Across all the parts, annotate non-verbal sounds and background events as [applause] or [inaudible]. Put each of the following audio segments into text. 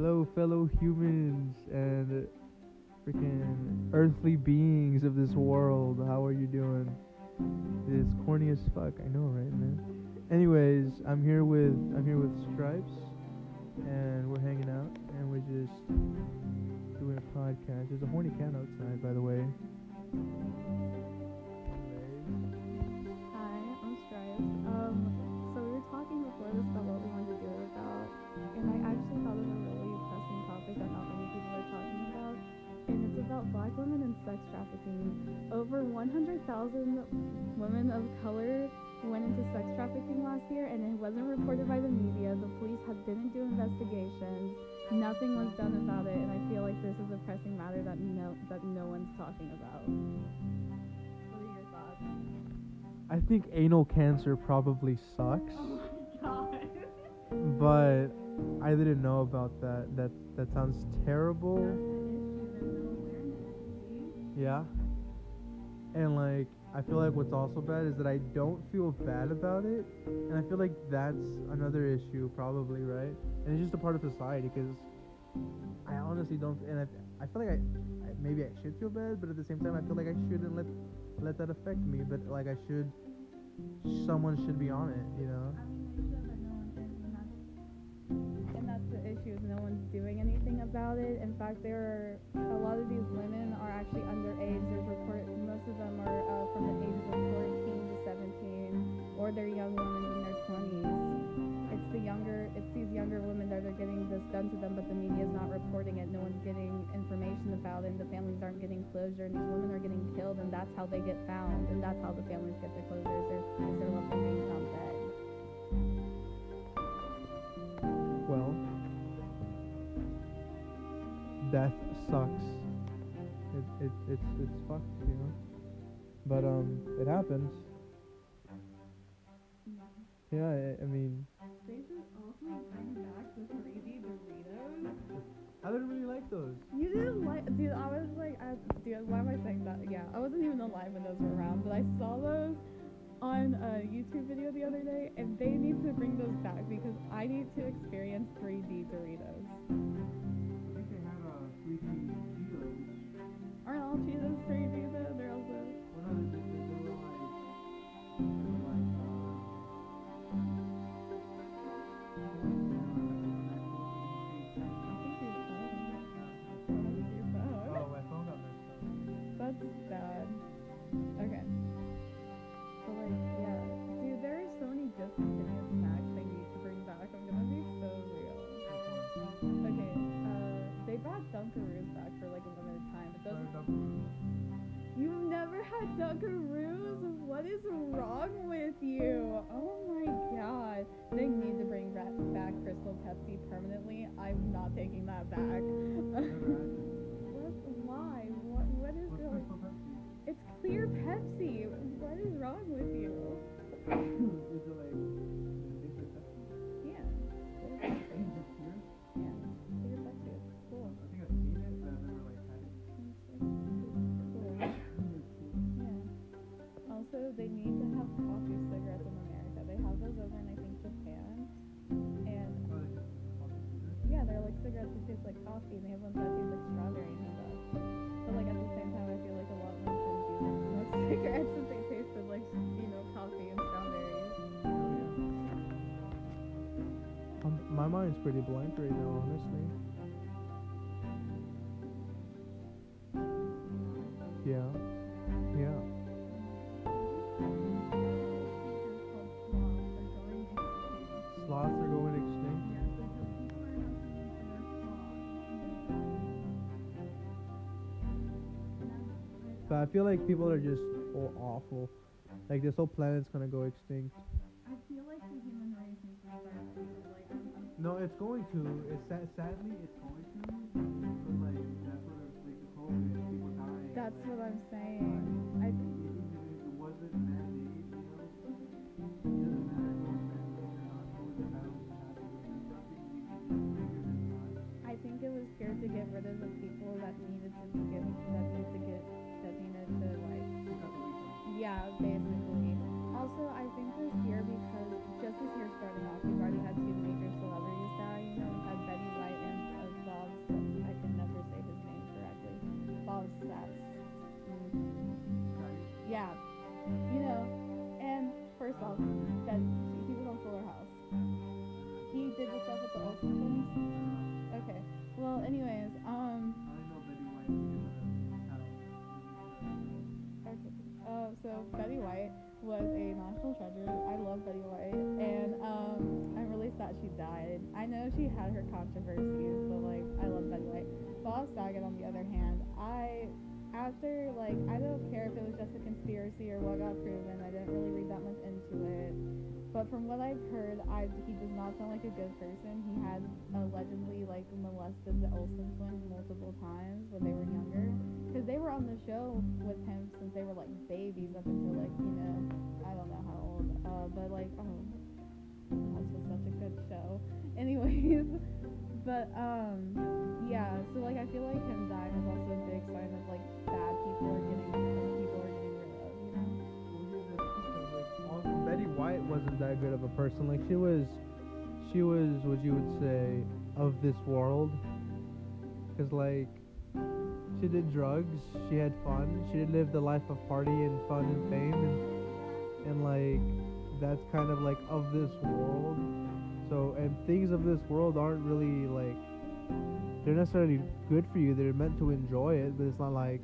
Hello, fellow humans and freaking earthly beings of this world. How are you doing? It is corny as fuck. I know, right, man? Anyways, I'm here with I'm here with Stripes, and we're hanging out, and we're just doing a podcast. There's a horny cat outside, by the way. About black women and sex trafficking. Over 100,000 women of color went into sex trafficking last year, and it wasn't reported by the media. The police had, didn't do investigations. Nothing was done about it, and I feel like this is a pressing matter that no that no one's talking about. What are your thoughts? I think anal cancer probably sucks, Oh my god. [laughs] but I didn't know about that. That that sounds terrible. Yeah. And like I feel like what's also bad is that I don't feel bad about it, and I feel like that's another issue probably, right? And it's just a part of society because I honestly don't, and I, I feel like I, I maybe I should feel bad, but at the same time I feel like I shouldn't let let that affect me, but like I should, someone should be on it, you know? That's the issue is no one's doing anything about it. In fact, there are a lot of these women are actually underage. There's report most of them are uh, from the ages of 14 to 17, or they're young women in their 20s. It's the younger, it's these younger women that are getting this done to them, but the media is not reporting it. No one's getting information about it, and the families aren't getting closure. And these women are getting killed, and that's how they get found, and that's how the families get the closure. Is they're, is they're left being found dead. Death sucks. It, it it's it's fucked, you know. But um, it happens. Yeah, I, I mean, They should also bring back the 3D Doritos. I didn't really like those. You didn't like, dude. I was like, I, dude, why am I saying that? Yeah, I wasn't even alive when those were around, but I saw those on a YouTube video the other day, and they need to bring those back because I need to experience 3D Doritos. Your phone? oh, my phone got messed up. That's bad. Okay. So like, yeah, dude, there are so many snacks they need to bring back. I'm gonna be so real. Okay, uh, they brought Dunkaroos Dunkaroos? What is wrong with you? Oh my god, they need to bring back Crystal Pepsi permanently. I'm not taking that back. what? [laughs] Why? What? What is going? It's clear Pepsi. What is wrong with you? [coughs] like coffee, and they have ones that taste like strawberry and stuff. But like at the same time, I feel like a lot of them shouldn't do that. [laughs] Smoke cigarettes if they tasted like you know coffee and strawberries. Um, my mind's pretty blank right now, honestly. But I feel like people are just all awful. Like this whole planet's gonna go extinct. I feel like the human race needs to start like No, it's going to. It's sa- sadly it's going to. But like that's what like the COVID, people dying. That's like, what I'm saying. I even if it wasn't man-made, you know, it doesn't matter if it man-made or not. It was bound to happen. There's nothing we can do to figure this. I think it was scared to get rid of the people that needed Also I think this year because just this year starting off, like I don't care if it was just a conspiracy or what got proven. I didn't really read that much into it. But from what I've heard, I he does not sound like a good person. He had allegedly like molested the Olsen twins multiple times when they were younger, because they were on the show with him since they were like babies up until like you know I don't know how old. Uh, but like oh, this was such a good show. [laughs] Anyways, but um yeah, so like I feel like him dying is also a big sign of like bad people are getting people are getting rid of, you know. Betty White wasn't that good of a person. Like she was, she was what you would say of this world. Cause like she did drugs, she had fun, she did live the life of party and fun and fame, and and like that's kind of like of this world. So and things of this world aren't really like they're necessarily good for you. They're meant to enjoy it, but it's not like.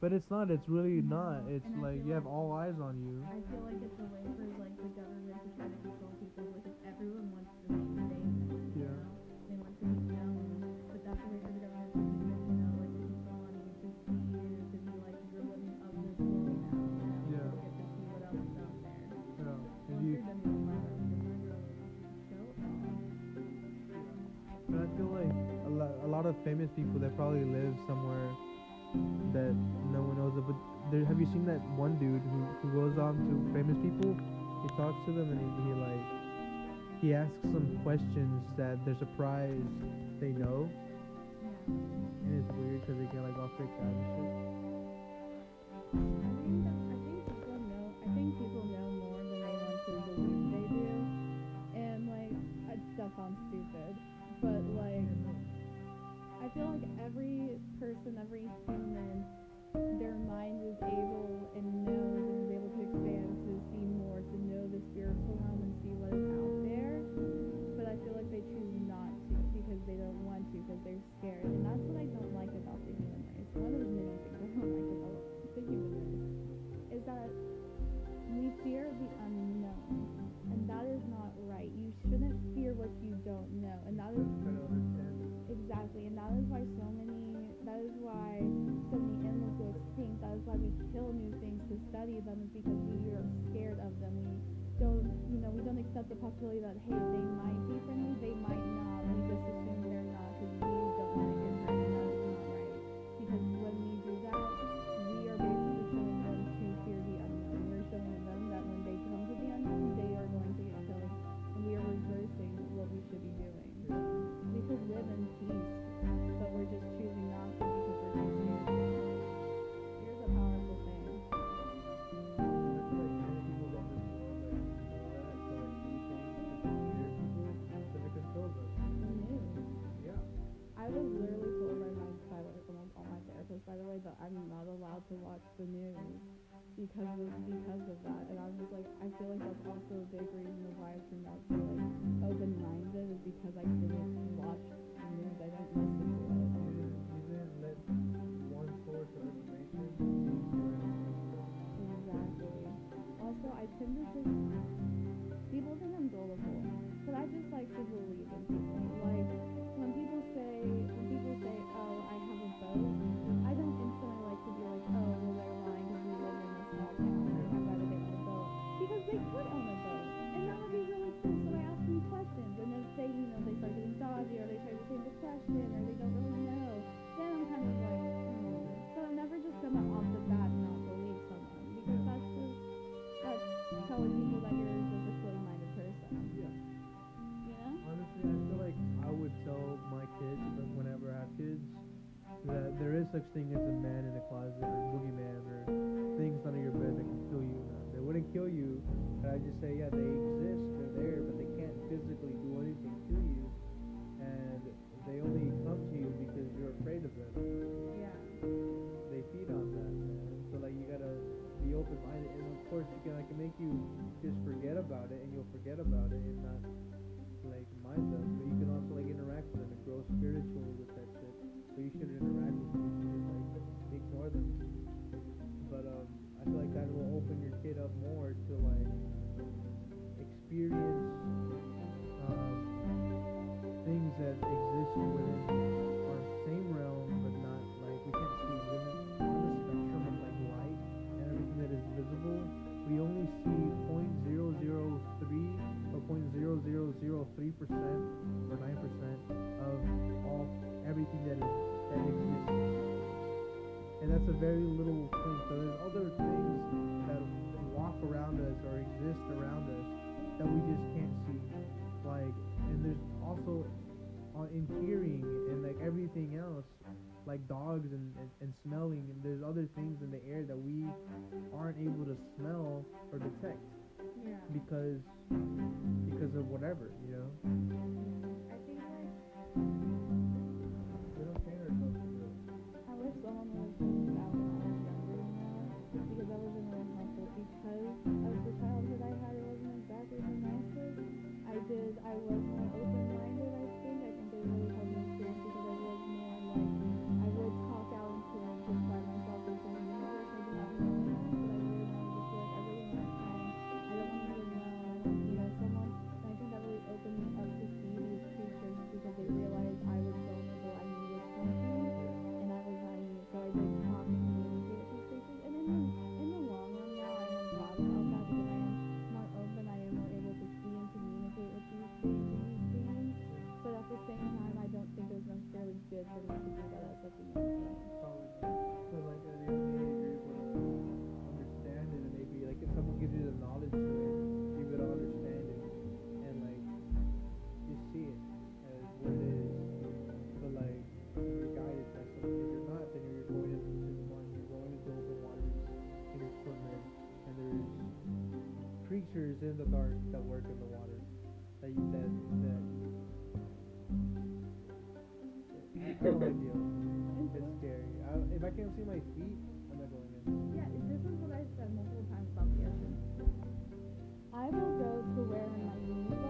But it's not. It's really not. It's And like you have like- all eyes on you. I feel like it's a way for like the government to try to control people because everyone wants famous people that probably live somewhere that no one knows of. But there, have you seen that one dude who, who goes on to famous people? He talks to them and he, he like he asks some questions that they're surprised they know, and it's weird because they get like all freaked out and shit. Study them, is because we are scared of them. We don't, you know, we don't accept the possibility that hey, they might be friendly, they might not. Because of because of that. And I was just like, I feel like that's also a big reason why I turned out so like open minded is because I didn't watch news. I didn't listen to it. You didn't, you didn't let one source of information. Exactly. Also, I tend to just people think I'm gullible, but I just like to believe in people. Like In the dark, that work in the water. That you that that. I have no idea. [laughs] It's scary. I, if I can't see my feet, I'm not going in. Yeah, this is what I said multiple times about the ocean. I will go to where my knees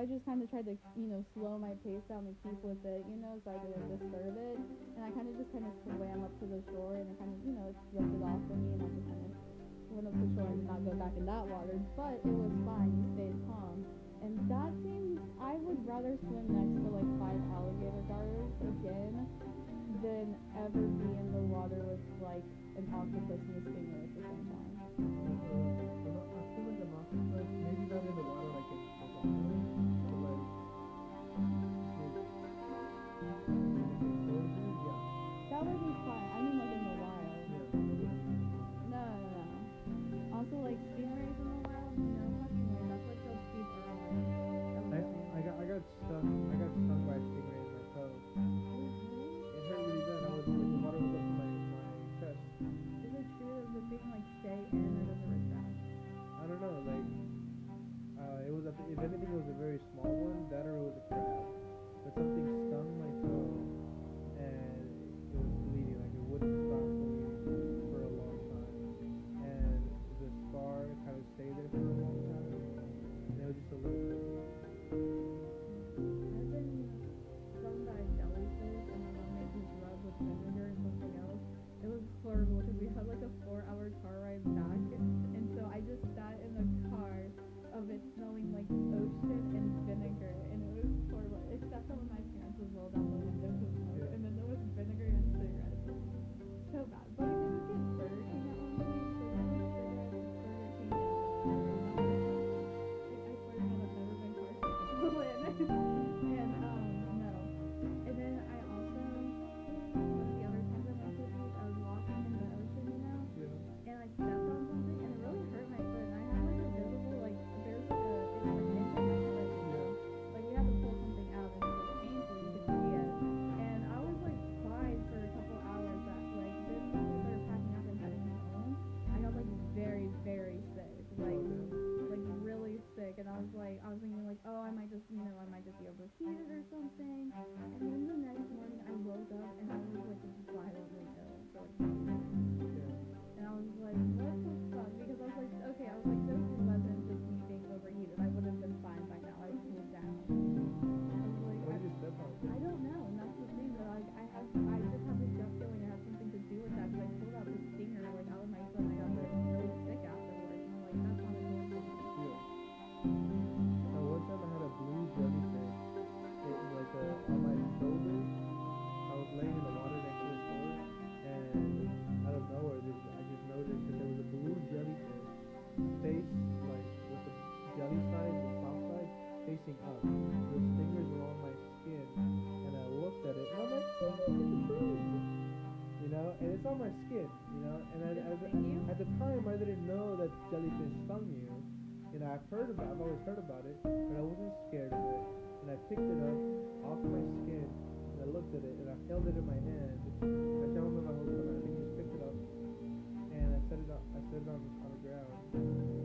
I just kind of tried to, you know, slow my pace down and keep with it, you know, so I didn't disturb it. And I kind of just kind of swam up to the shore and it kind of, you know, it lifted off of me and I just kind of went up the shore and did not go back in that water. But it was fine. You stayed calm. And that seems, I would rather swim next to like five alligator darters again than ever be in the water with like an octopus and a stingray at the same time. facing up. His fingers were on my skin, and I looked at it, and I'm like, you know, and it's on my skin, you know, and I, I, at the time I didn't know that jellyfish stung you. You know, I've heard about, I've always heard about it, but I wasn't scared of it. And I picked it up off my skin, and I looked at it, and I held it in my hand. I held it in my whole I just picked it up, and I set it up. I set it on, on the ground,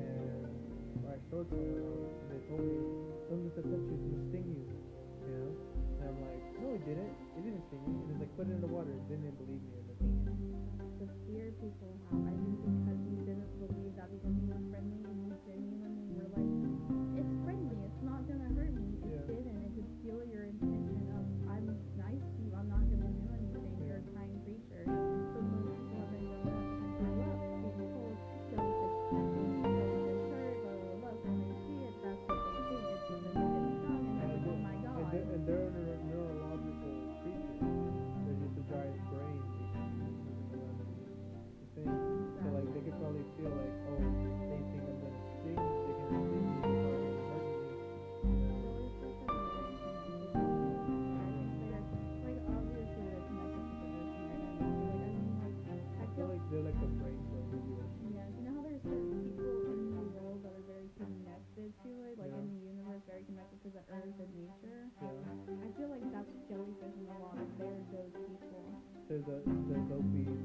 and I showed it to them, and they told me don't get so touchy, it's sting you. You know? And I'm like, no, it didn't. It didn't sting me. And it's like, put it in the water. Then they believe me. And it's dopey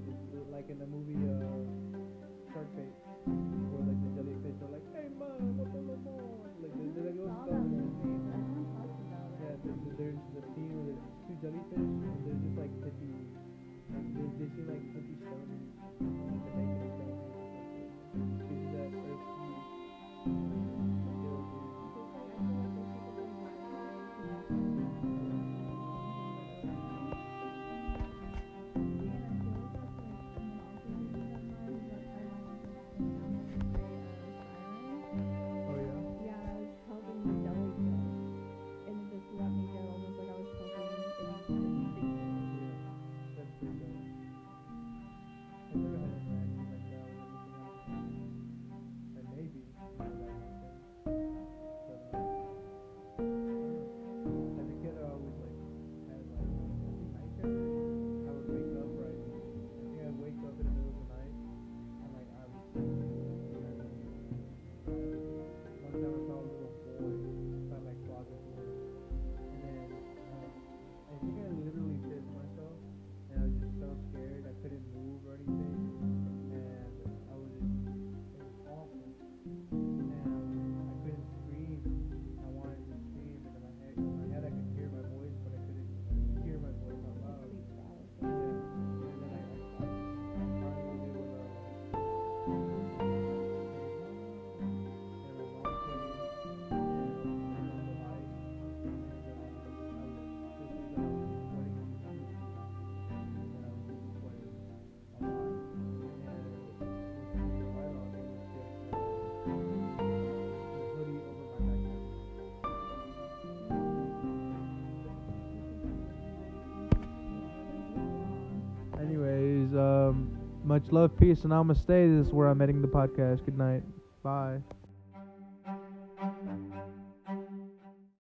much love, peace, and namaste. This is where I'm ending the podcast. Good night. Bye.